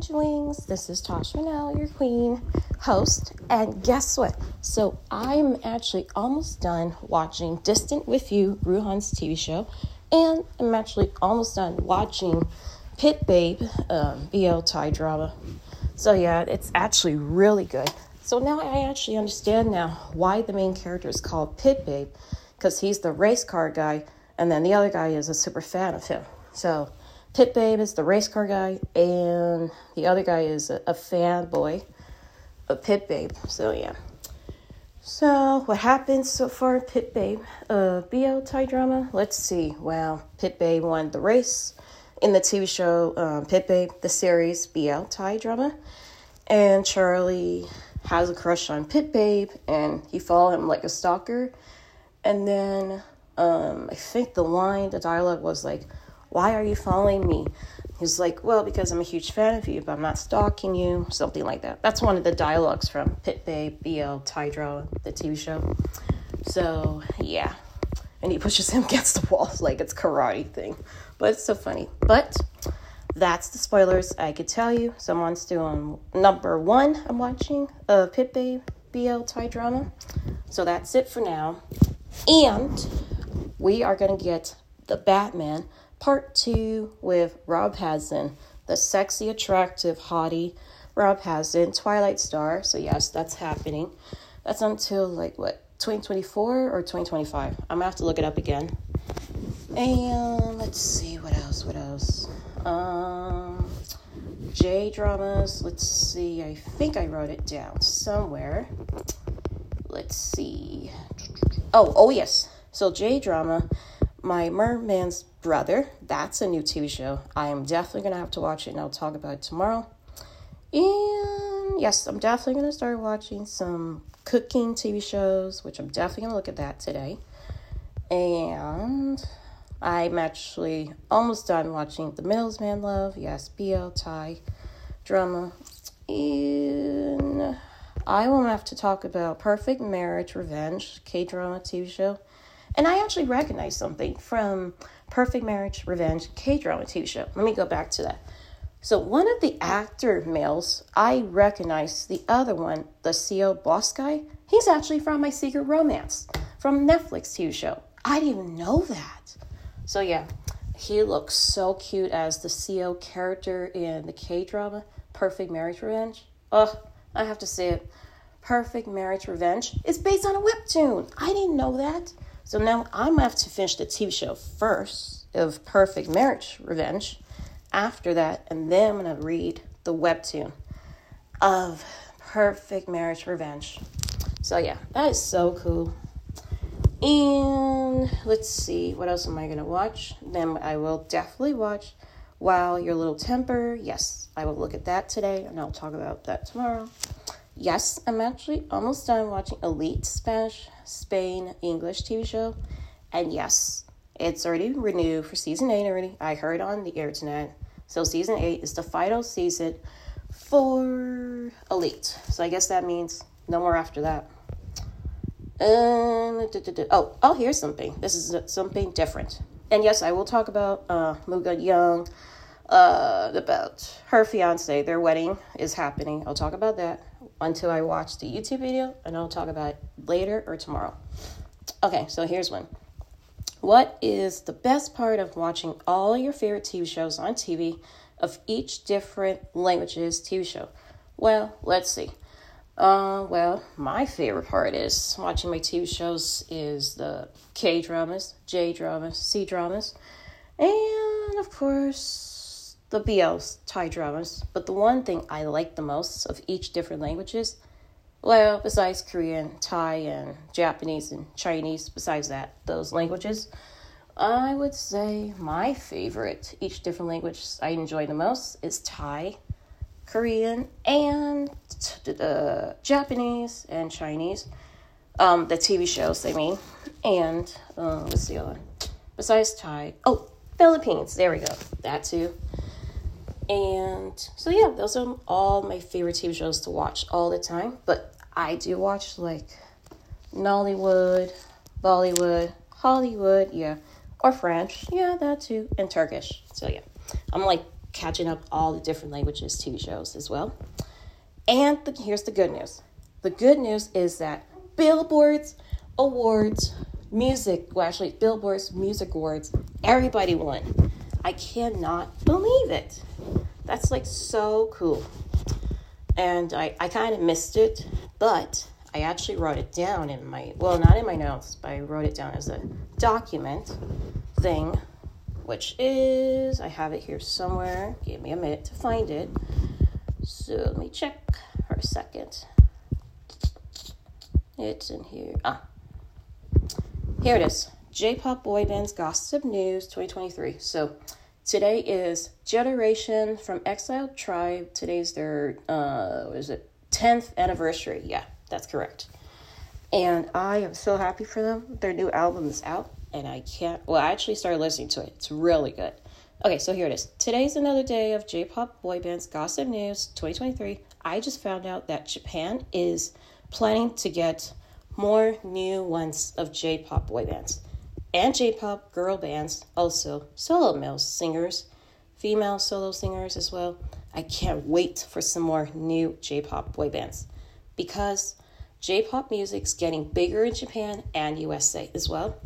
Changelings. This is Tosh Monell, your queen host. And guess what? So I'm actually almost done watching Distant with You, Ruhan's TV show. And I'm actually almost done watching Pit Babe, um, BL Thai drama. So yeah, it's actually really good. So now I actually understand now why the main character is called Pit Babe, because he's the race car guy, and then the other guy is a super fan of him. So Pit Babe is the race car guy, and the other guy is a, a fanboy of Pit Babe. So yeah. So what happened so far, Pit Babe? Uh, BL Thai drama. Let's see. Well, Pit Babe won the race in the TV show um, Pit Babe, the series BL Thai drama, and Charlie has a crush on Pit Babe, and he followed him like a stalker. And then um, I think the line, the dialogue was like why are you following me? He's like, Well, because I'm a huge fan of you, but I'm not stalking you, something like that. That's one of the dialogues from Pit Babe, BL, Tydra, the TV show. So, yeah. And he pushes him against the wall like it's karate thing. But it's so funny. But that's the spoilers I could tell you. Someone's doing number one I'm watching uh Pit Babe BL Thai drama. So that's it for now. And we are gonna get the Batman part two with Rob Hazan, the sexy, attractive, haughty Rob Hazan, Twilight Star. So, yes, that's happening. That's until like what, 2024 or 2025? I'm gonna have to look it up again. And let's see, what else? What else? Um, J dramas. Let's see, I think I wrote it down somewhere. Let's see. Oh, oh, yes. So, J drama my Merman's Brother, that's a new TV show. I am definitely to have to watch it and I'll talk about it tomorrow. And yes, I'm definitely to start watching some cooking TV shows, which I'm definitely to look at that today. And I'm actually almost done watching The Middleman Love, yes, BL Thai drama. And I will have to talk about Perfect Marriage Revenge, K drama TV show. And I actually recognize something from Perfect Marriage Revenge K drama TV show. Let me go back to that. So, one of the actor males, I recognize the other one, the CEO boss guy, he's actually from My Secret Romance from Netflix TV show. I didn't even know that. So, yeah, he looks so cute as the CEO character in the K drama Perfect Marriage Revenge. Ugh, I have to say it. Perfect Marriage Revenge is based on a webtoon. I didn't know that. So now I'm gonna have to finish the TV show first of Perfect Marriage Revenge. After that, and then I'm gonna read the webtoon of Perfect Marriage Revenge. So yeah, that is so cool. And let's see, what else am I gonna watch? Then I will definitely watch Wow Your Little Temper. Yes, I will look at that today, and I'll talk about that tomorrow. Yes, I'm actually almost done watching Elite Spanish Spain English TV show. And yes, it's already renewed for season 8 already. I heard on the internet. So season 8 is the final season for Elite. So I guess that means no more after that. Um, oh, oh, here's something. This is something different. And yes, I will talk about uh, Muga Young, uh, about her fiance. Their wedding is happening. I'll talk about that until I watch the YouTube video, and I'll talk about it later or tomorrow. Okay, so here's one. What is the best part of watching all your favorite TV shows on TV of each different languages TV show? Well, let's see. Uh, well, my favorite part is watching my TV shows is the K dramas, J dramas, C dramas, and of course the BLs, Thai dramas, but the one thing I like the most of each different languages, well, besides Korean, Thai, and Japanese and Chinese, besides that, those languages, I would say my favorite, each different language I enjoy the most, is Thai, Korean, and uh, Japanese and Chinese. Um, the TV shows, I mean. And uh, what's the other one? Besides Thai, oh, Philippines, there we go. That too. And so, yeah, those are all my favorite TV shows to watch all the time. But I do watch like Nollywood, Bollywood, Hollywood, yeah, or French, yeah, that too, and Turkish. So, yeah, I'm like catching up all the different languages TV shows as well. And the, here's the good news. The good news is that Billboard's awards, music, well, actually, Billboard's music awards, everybody won. I cannot believe it. That's like so cool. And I, I kind of missed it, but I actually wrote it down in my, well, not in my notes, but I wrote it down as a document thing, which is, I have it here somewhere. Give me a minute to find it. So let me check for a second. It's in here. Ah, here it is. J-pop boy bands gossip news 2023. So today is Generation from Exile Tribe. Today's their uh, what is it? 10th anniversary. Yeah, that's correct. And I am so happy for them. Their new album is out, and I can't. Well, I actually started listening to it. It's really good. Okay, so here it is. Today's another day of J pop boy bands gossip news 2023. I just found out that Japan is planning to get more new ones of J pop boy bands and J pop girl bands, also solo male singers, female solo singers as well. I can't wait for some more new J pop boy bands because J pop music's getting bigger in Japan and USA as well.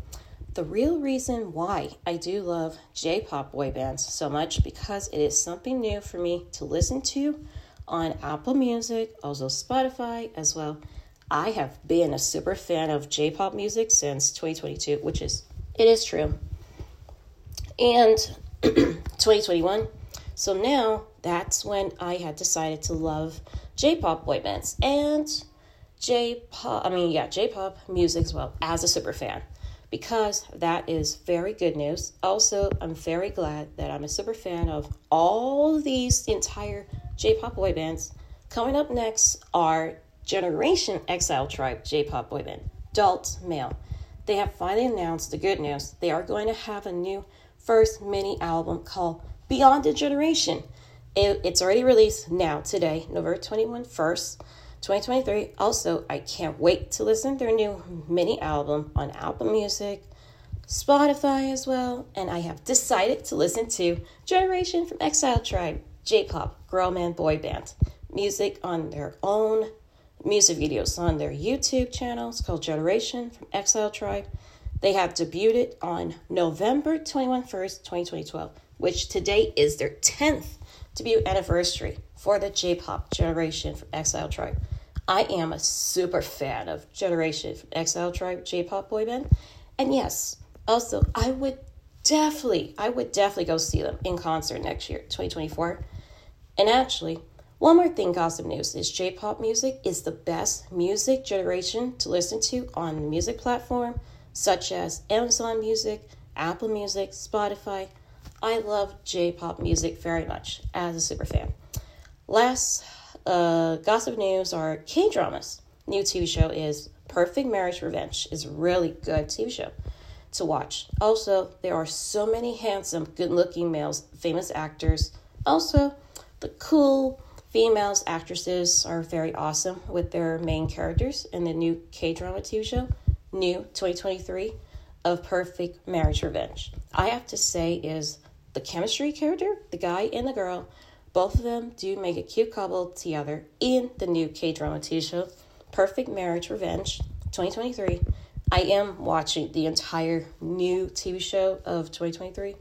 The real reason why I do love J pop boy bands so much because it is something new for me to listen to on Apple Music, also Spotify as well. I have been a super fan of J pop music since 2022, which is, it is true. And 2021. So now that's when I had decided to love J pop boy bands and J pop, I mean, yeah, J pop music as well as a super fan because that is very good news. Also, I'm very glad that I'm a super fan of all these entire J pop boy bands. Coming up next are Generation Exile Tribe J pop boy band, adult male. They have finally announced the good news. They are going to have a new first mini album called Beyond the Generation. It, it's already released now, today, November 21, 1st, 2023. Also, I can't wait to listen to their new mini album on Apple Music, Spotify as well. And I have decided to listen to Generation from Exile Tribe, J pop, girl man boy band. Music on their own music videos on their YouTube channel. It's called Generation from Exile Tribe. They have debuted on November 21st, 2012, which today is their 10th debut anniversary for the J pop generation from Exile Tribe. I am a super fan of Generation from Exile Tribe J pop boy band. And yes, also, I would definitely, I would definitely go see them in concert next year, 2024. And actually, one more thing, gossip news is J pop music is the best music generation to listen to on the music platform such as Amazon Music, Apple Music, Spotify, I love J pop music very much as a super fan. Last uh, gossip news are K dramas. New TV show is Perfect Marriage Revenge. is really good TV show to watch. Also, there are so many handsome, good looking males, famous actors. Also, the cool females actresses are very awesome with their main characters in the new K drama TV show, new 2023 of Perfect Marriage Revenge. I have to say is the chemistry character, the guy and the girl, both of them do make a cute couple together in the new K drama TV show, Perfect Marriage Revenge 2023. I am watching the entire new TV show of 2023,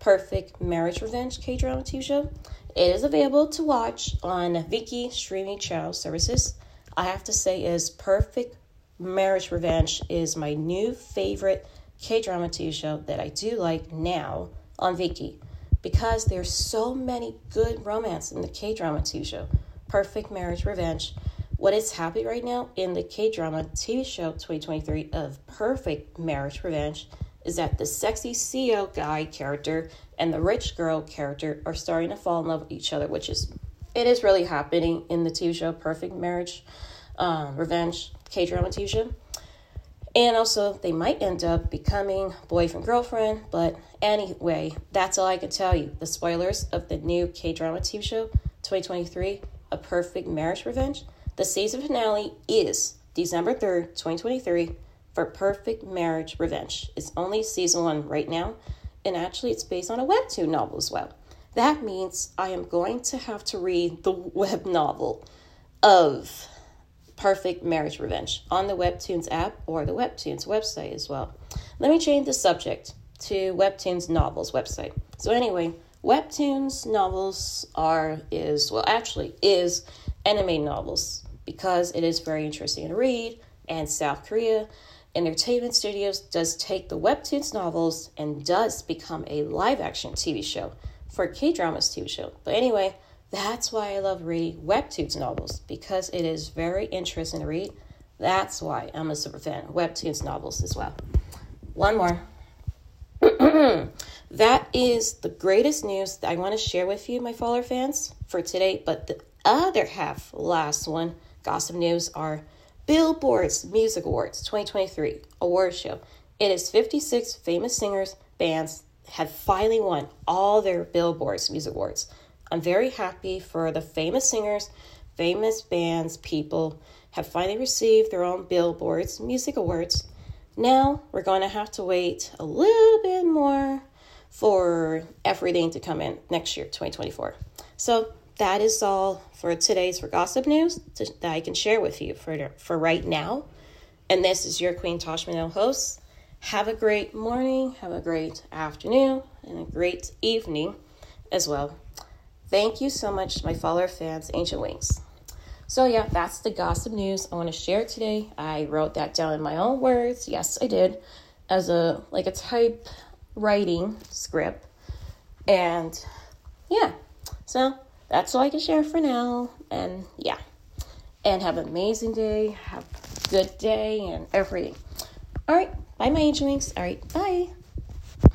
Perfect Marriage Revenge K drama TV show. It is available to watch on Viki streaming channel services. I have to say, is Perfect Marriage Revenge is my new favorite K drama TV show that I do like now on Viki because there's so many good romance in the K drama TV show. Perfect Marriage Revenge. What is happening right now in the K drama TV show 2023 of Perfect Marriage Revenge is that the sexy CEO guy character and the rich girl character are starting to fall in love with each other, which is it is really happening in the TV show Perfect Marriage um, Revenge K drama TV show. And also, they might end up becoming boyfriend girlfriend. But anyway, that's all I can tell you. The spoilers of the new K drama TV show 2023, A Perfect Marriage Revenge. The season finale is December 3rd, 2023, for Perfect Marriage Revenge. It's only season one right now, and actually, it's based on a webtoon novel as well. that means I am going to have to read the web novel of Perfect Marriage Revenge on the Webtoons app or the Webtoons website as well. Let me change the subject to Webtoons novels website. So anyway, Webtoons novels are is well actually is anime novels because it is very interesting to read and South Korea Entertainment Studios does take the Webtoons novels and does become a live action TV show for K dramas TV show. But anyway, that's why I love reading Webtoons novels because it is very interesting to read. That's why I'm a super fan of Webtoons novels as well. One more. that is the greatest news that I want to share with you, my follower fans, for today. But the other half, last one, gossip news, are Billboard's Music Awards 2023 award show. It is 56 famous singers, bands have finally won all their Billboard's Music Awards. I'm very happy for the famous singers, famous bands, people have finally received their own Billboard's Music Awards. Now we're going to have to wait a little bit more for everything to come in next year, 2024. So that is all for today's for gossip news that I can share with you for for right now. And this is your Queen Tosh Monell host. Have a great morning, have a great afternoon, and a great evening as well. Thank you so much, my follower fans, Angel Wings. So yeah, that's the gossip news I want to share today. I wrote that down in my own words. Yes, I did, as a like a type writing script, and yeah. So that's all I can share for now. And yeah, and have an amazing day. Have a good day and everything. All right, bye, my angel wings. All right, bye.